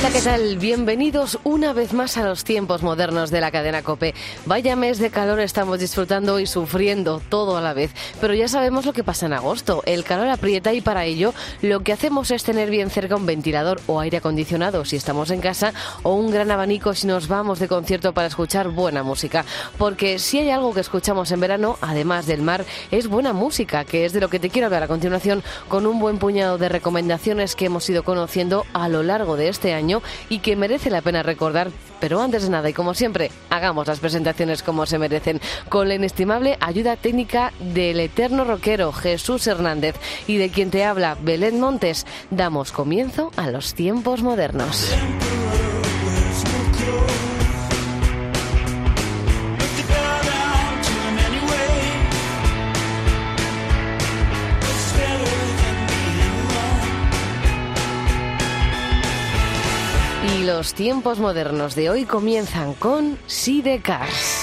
Hola, ¿qué tal? Bienvenidos una vez más a los tiempos modernos de la cadena Cope. Vaya mes de calor estamos disfrutando y sufriendo todo a la vez, pero ya sabemos lo que pasa en agosto. El calor aprieta y para ello lo que hacemos es tener bien cerca un ventilador o aire acondicionado si estamos en casa o un gran abanico si nos vamos de concierto para escuchar buena música. Porque si hay algo que escuchamos en verano, además del mar, es buena música, que es de lo que te quiero hablar a continuación con un buen puñado de recomendaciones que hemos ido conociendo a lo largo de este año y que merece la pena recordar. Pero antes de nada y como siempre, hagamos las presentaciones como se merecen, con la inestimable ayuda técnica del eterno rockero Jesús Hernández y de quien te habla Belén Montes, damos comienzo a los tiempos modernos. Los tiempos modernos de hoy comienzan con Sidecars.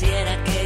Quisiera que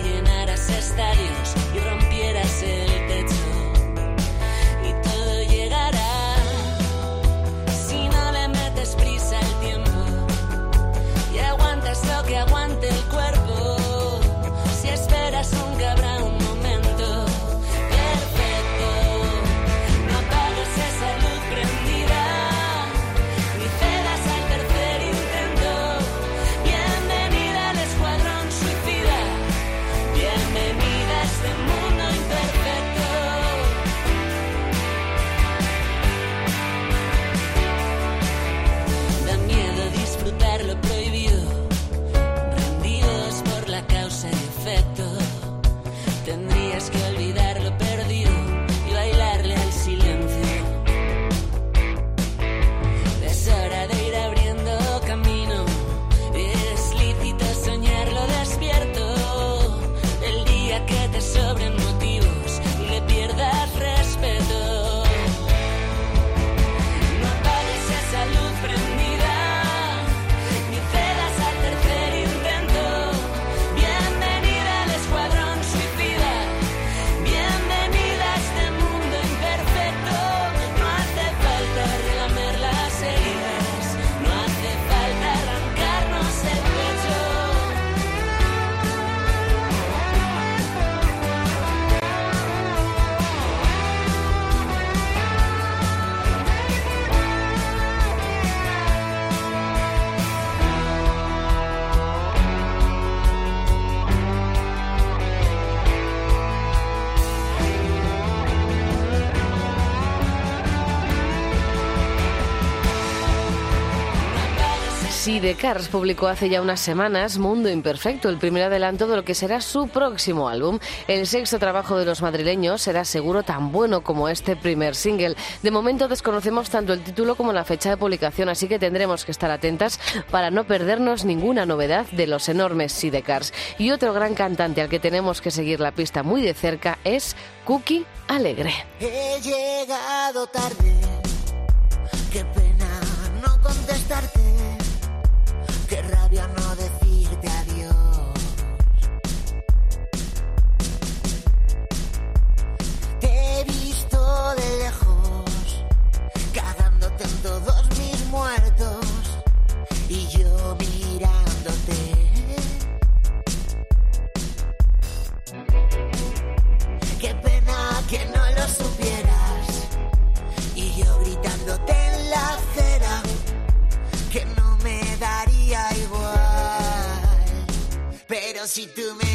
Sidecars publicó hace ya unas semanas Mundo Imperfecto, el primer adelanto de lo que será su próximo álbum. El sexto trabajo de los madrileños será seguro tan bueno como este primer single. De momento desconocemos tanto el título como la fecha de publicación, así que tendremos que estar atentas para no perdernos ninguna novedad de los enormes Sidecars. Y otro gran cantante al que tenemos que seguir la pista muy de cerca es Cookie Alegre. He llegado tarde, qué pena no contestarte, rabia no decirte adiós. Te he visto de lejos, cagándote en todos mis muertos y yo mirándote. Qué pena que no lo supieras. Y yo gritándote en la acera que no me daría si tú me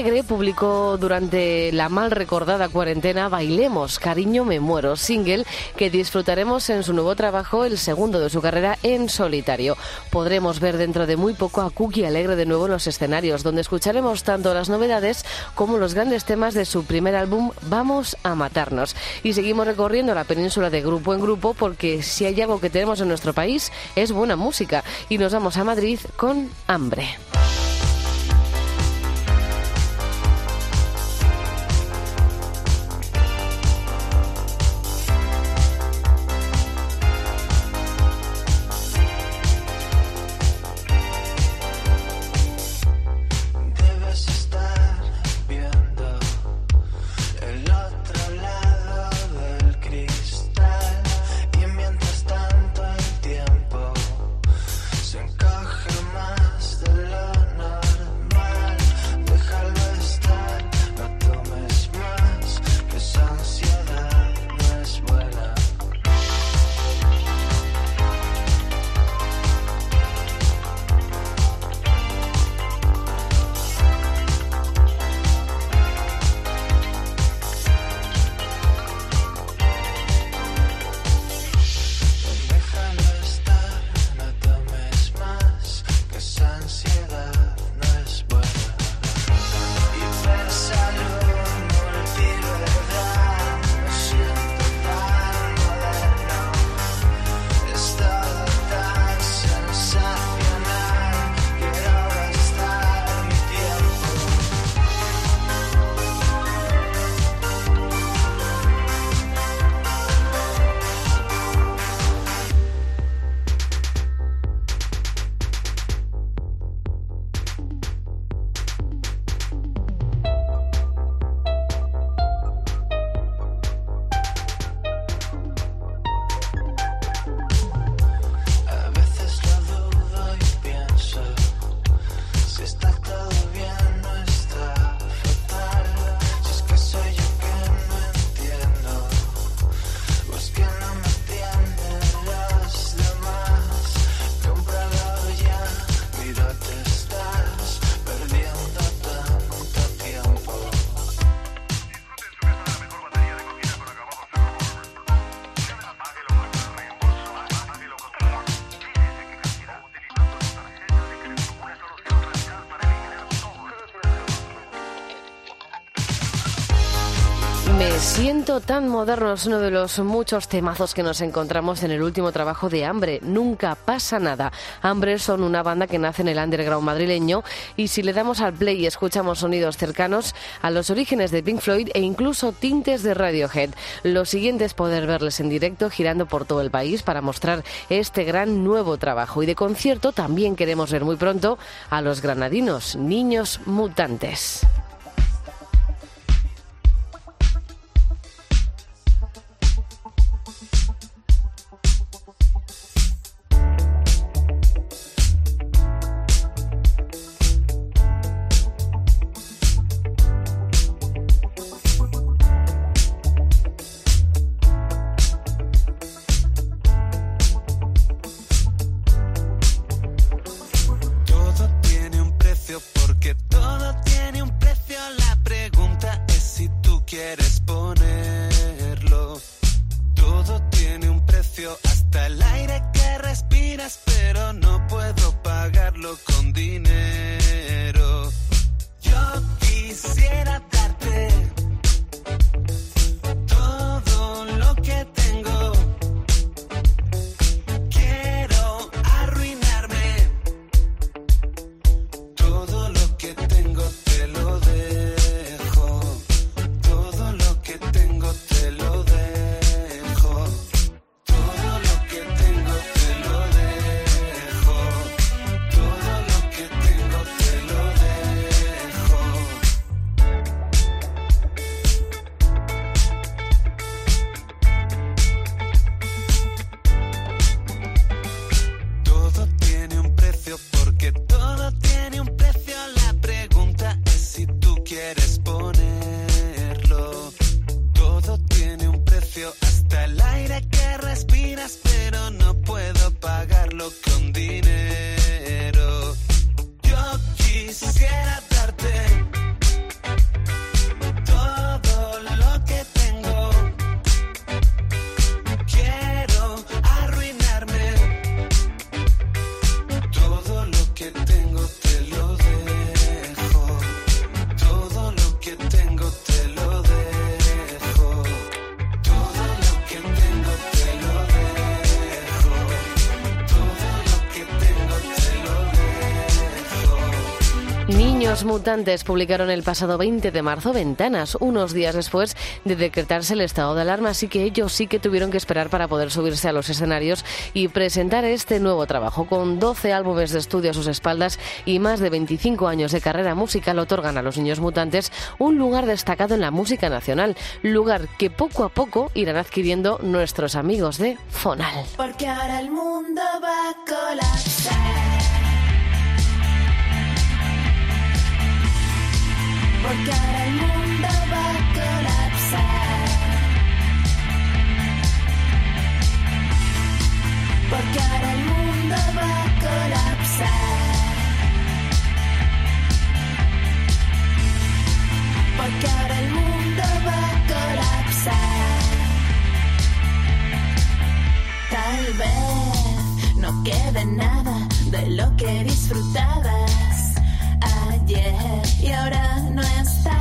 Alegre publicó durante la mal recordada cuarentena Bailemos, Cariño, Me Muero, single que disfrutaremos en su nuevo trabajo, el segundo de su carrera en solitario. Podremos ver dentro de muy poco a Cookie Alegre de nuevo en los escenarios, donde escucharemos tanto las novedades como los grandes temas de su primer álbum Vamos a Matarnos. Y seguimos recorriendo la península de grupo en grupo porque si hay algo que tenemos en nuestro país es buena música y nos vamos a Madrid con hambre. Tan moderno es uno de los muchos temazos que nos encontramos en el último trabajo de Hambre. Nunca pasa nada. Hambre son una banda que nace en el underground madrileño y si le damos al play y escuchamos sonidos cercanos a los orígenes de Pink Floyd e incluso tintes de Radiohead. Lo siguiente es poder verles en directo girando por todo el país para mostrar este gran nuevo trabajo. Y de concierto también queremos ver muy pronto a los granadinos, niños mutantes. Mutantes publicaron el pasado 20 de marzo Ventanas, unos días después de decretarse el estado de alarma, así que ellos sí que tuvieron que esperar para poder subirse a los escenarios y presentar este nuevo trabajo. Con 12 álbumes de estudio a sus espaldas y más de 25 años de carrera musical, otorgan a los Niños Mutantes un lugar destacado en la música nacional, lugar que poco a poco irán adquiriendo nuestros amigos de Fonal. Porque ahora el mundo va a. porque ahora el mundo va a colapsar. Porque ahora el mundo va a colapsar. Porque ahora el mundo va a colapsar. Tal vez no quede nada de lo que disfrutaba 10 y ahora no está.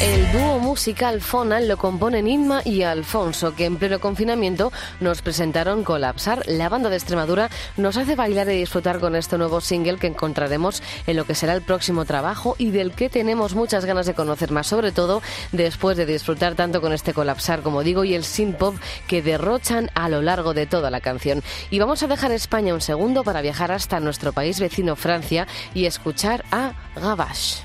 El dúo musical Fonal lo componen Inma y Alfonso, que en pleno confinamiento nos presentaron Colapsar. La banda de Extremadura nos hace bailar y disfrutar con este nuevo single que encontraremos en lo que será el próximo trabajo y del que tenemos muchas ganas de conocer más, sobre todo después de disfrutar tanto con este Colapsar, como digo, y el synth pop que derrochan a lo largo de toda la canción. Y vamos a dejar España un segundo para viajar hasta nuestro país vecino Francia y escuchar a Gavache.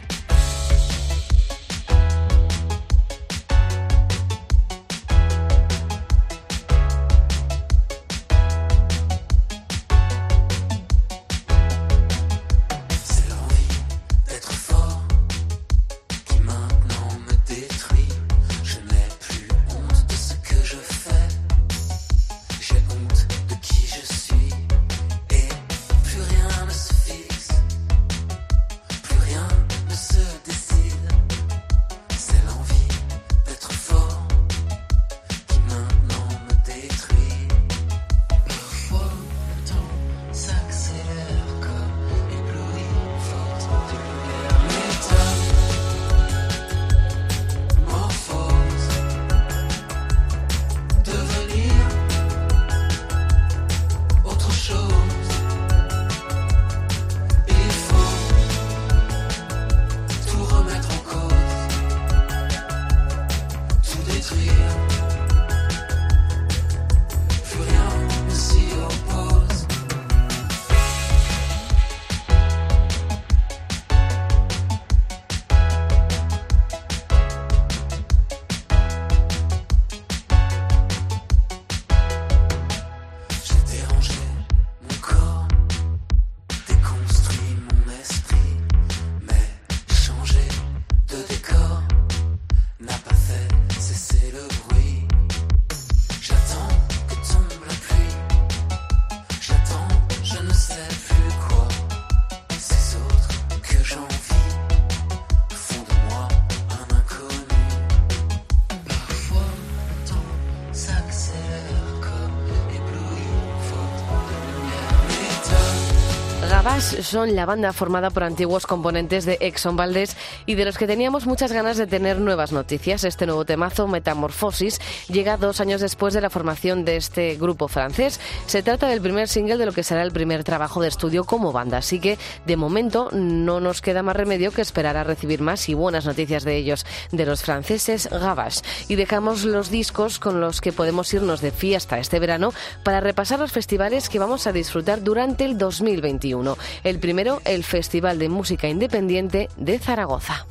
Son la banda formada por antiguos componentes de Exxon Valdés y de los que teníamos muchas ganas de tener nuevas noticias. Este nuevo temazo, Metamorfosis, llega dos años después de la formación de este grupo francés. Se trata del primer single de lo que será el primer trabajo de estudio como banda, así que de momento no nos queda más remedio que esperar a recibir más y buenas noticias de ellos, de los franceses Gavas. Y dejamos los discos con los que podemos irnos de fiesta este verano para repasar los festivales que vamos a disfrutar durante el 2021. El primero, el Festival de Música Independiente de Zaragoza.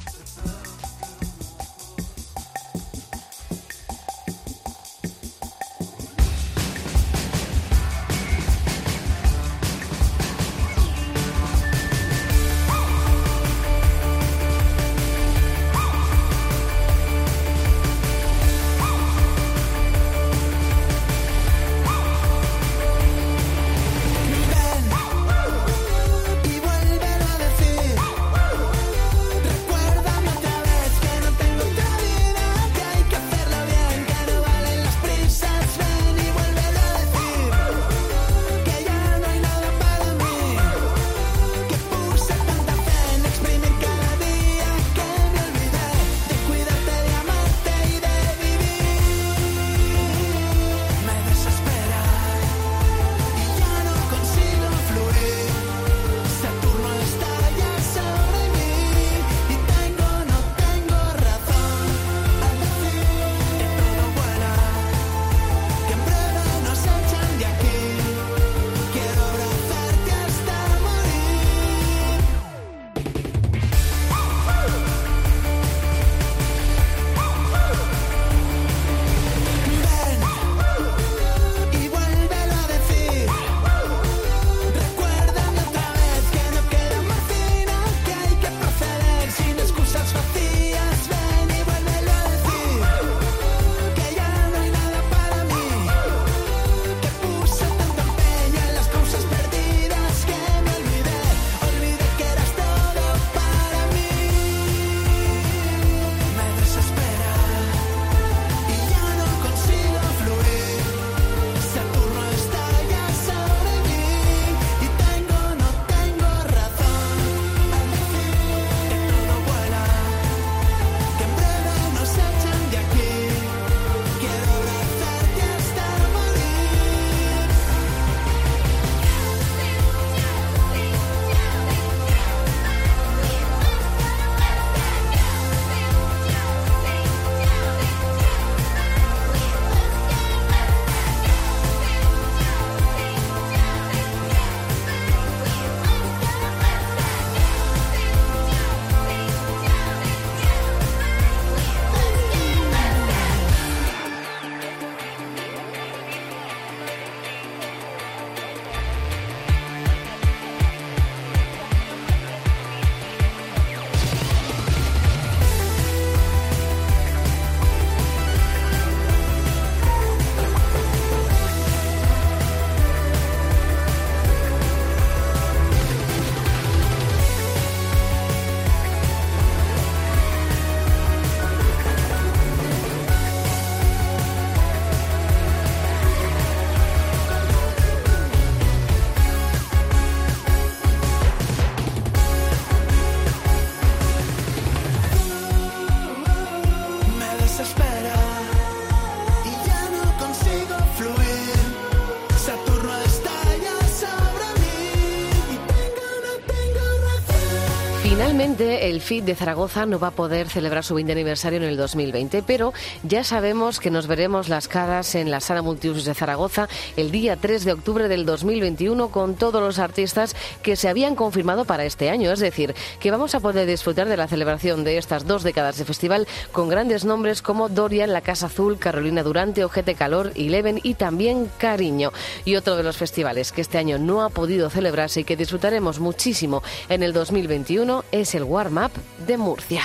Lamentablemente, el FIT de Zaragoza no va a poder celebrar su 20 aniversario en el 2020, pero ya sabemos que nos veremos las caras en la Sala Multiusos de Zaragoza el día 3 de octubre del 2021 con todos los artistas que se habían confirmado para este año. Es decir, que vamos a poder disfrutar de la celebración de estas dos décadas de festival con grandes nombres como Dorian, La Casa Azul, Carolina Durante, Ojete Calor, Eleven y también Cariño. Y otro de los festivales que este año no ha podido celebrarse y que disfrutaremos muchísimo en el 2021 es el Warm Up de Murcia.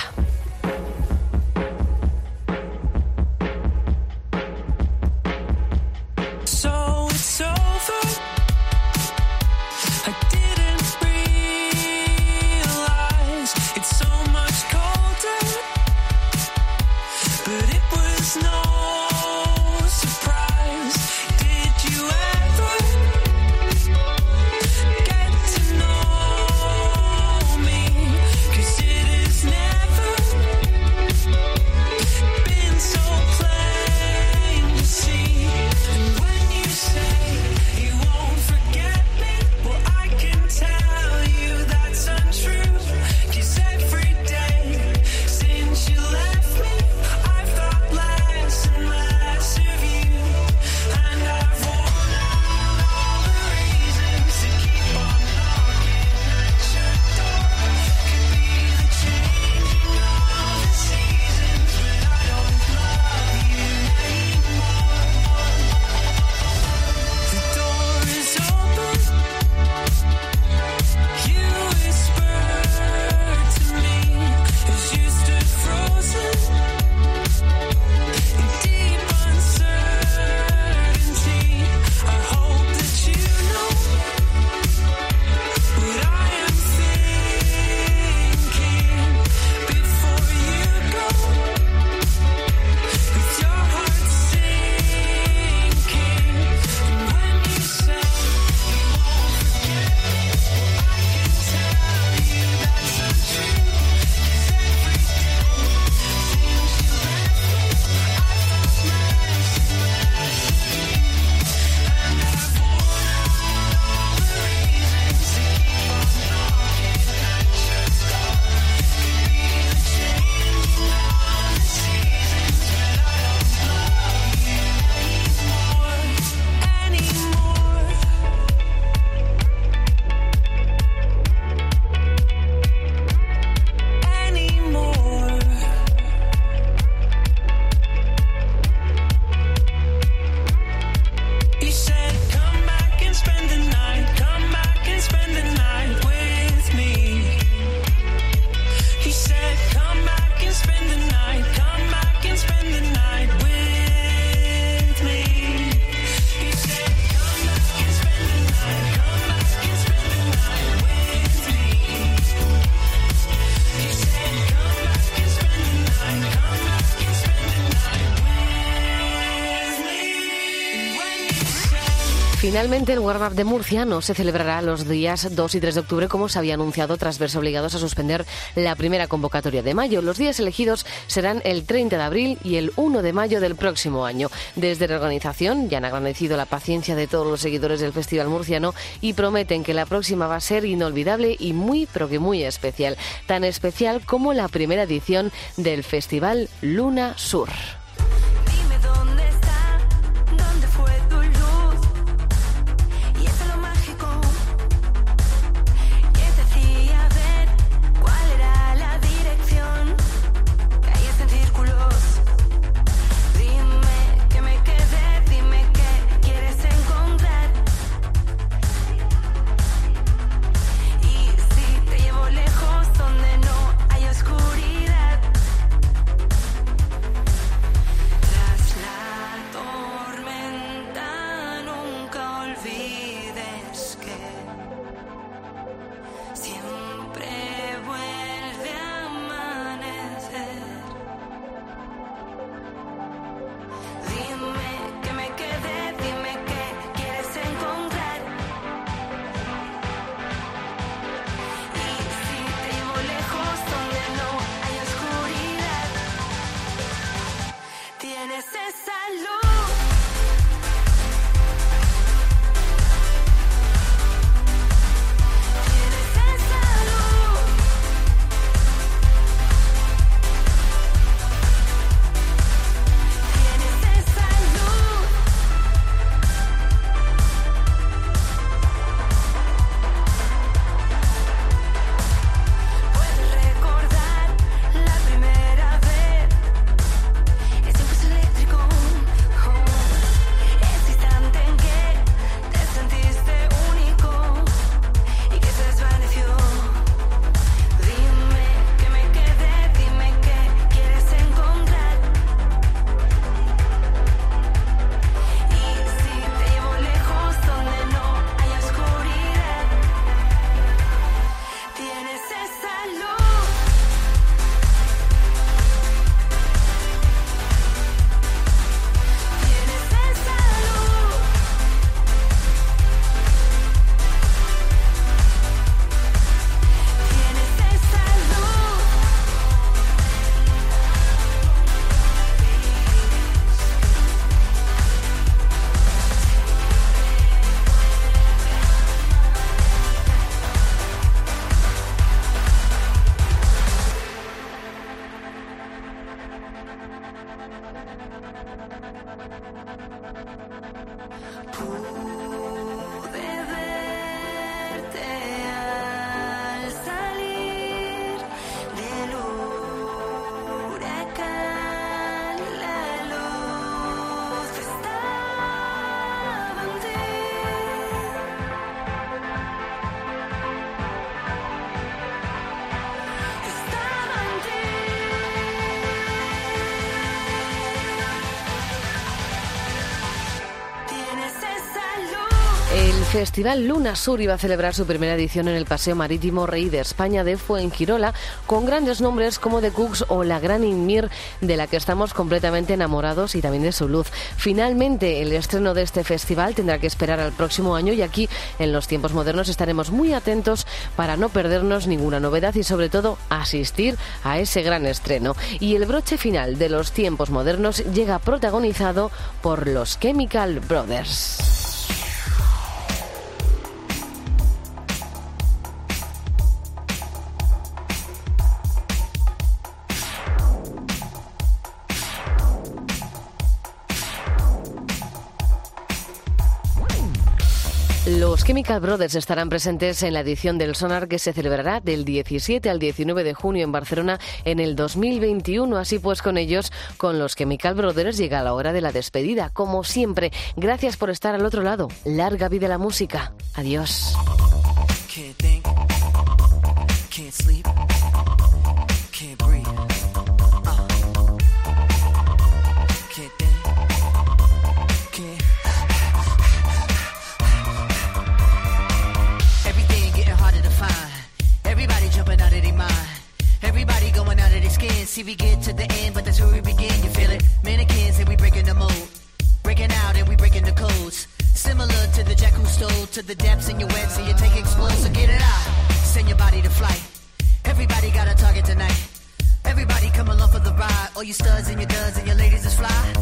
Finalmente, el Warm Up de Murcia no se celebrará los días 2 y 3 de octubre como se había anunciado tras verse obligados a suspender la primera convocatoria de mayo. Los días elegidos serán el 30 de abril y el 1 de mayo del próximo año. Desde la organización ya han agradecido la paciencia de todos los seguidores del Festival Murciano y prometen que la próxima va a ser inolvidable y muy, pero que muy especial. Tan especial como la primera edición del Festival Luna Sur. 不 Festival Luna Sur iba a celebrar su primera edición en el Paseo Marítimo Rey de España de Fuengirola, con grandes nombres como The Cooks o la Gran Inmir, de la que estamos completamente enamorados y también de su luz. Finalmente, el estreno de este festival tendrá que esperar al próximo año y aquí, en los tiempos modernos, estaremos muy atentos para no perdernos ninguna novedad y, sobre todo, asistir a ese gran estreno. Y el broche final de los tiempos modernos llega protagonizado por los Chemical Brothers. Chemical Brothers estarán presentes en la edición del Sonar que se celebrará del 17 al 19 de junio en Barcelona en el 2021. Así pues, con ellos, con los Chemical Brothers, llega la hora de la despedida. Como siempre, gracias por estar al otro lado. Larga vida la música. Adiós. See, we get to the end, but that's where we begin. You feel it? Mannequins and we breaking the mold. Breaking out and we breaking the codes. Similar to the jack who stole to the depths in your wet, so you take explode, so get it out. Send your body to flight. Everybody got a target tonight. Everybody come along for the ride. All you studs and your duds and your ladies is fly.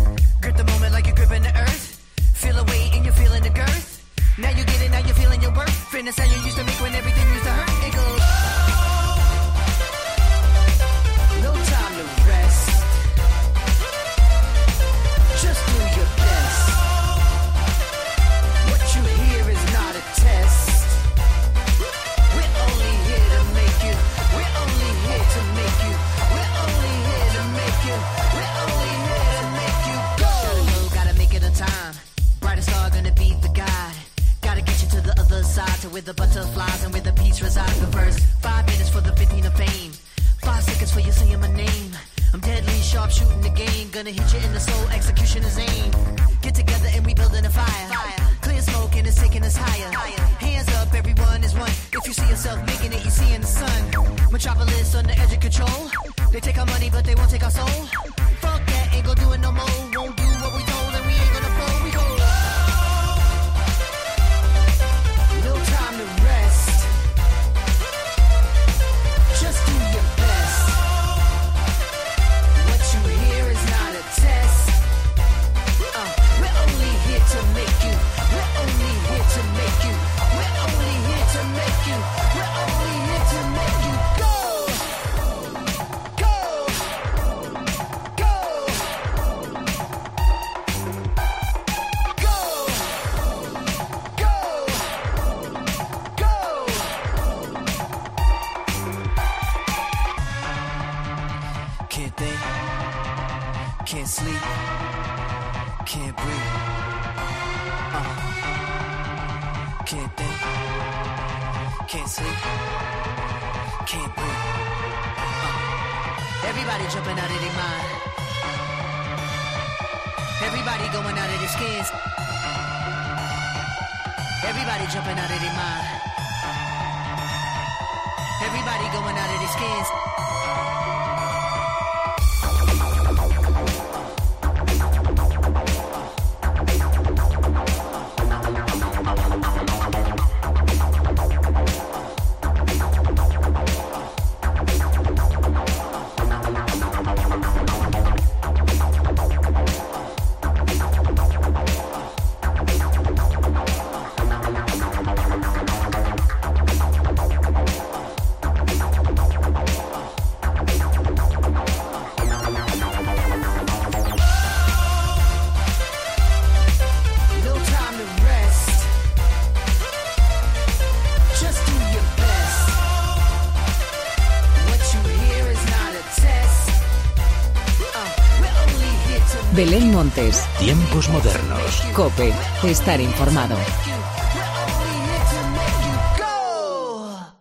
Everybody jumping out of their mind. Everybody going out of their skins. Tiempos modernos. Cope, estar informado.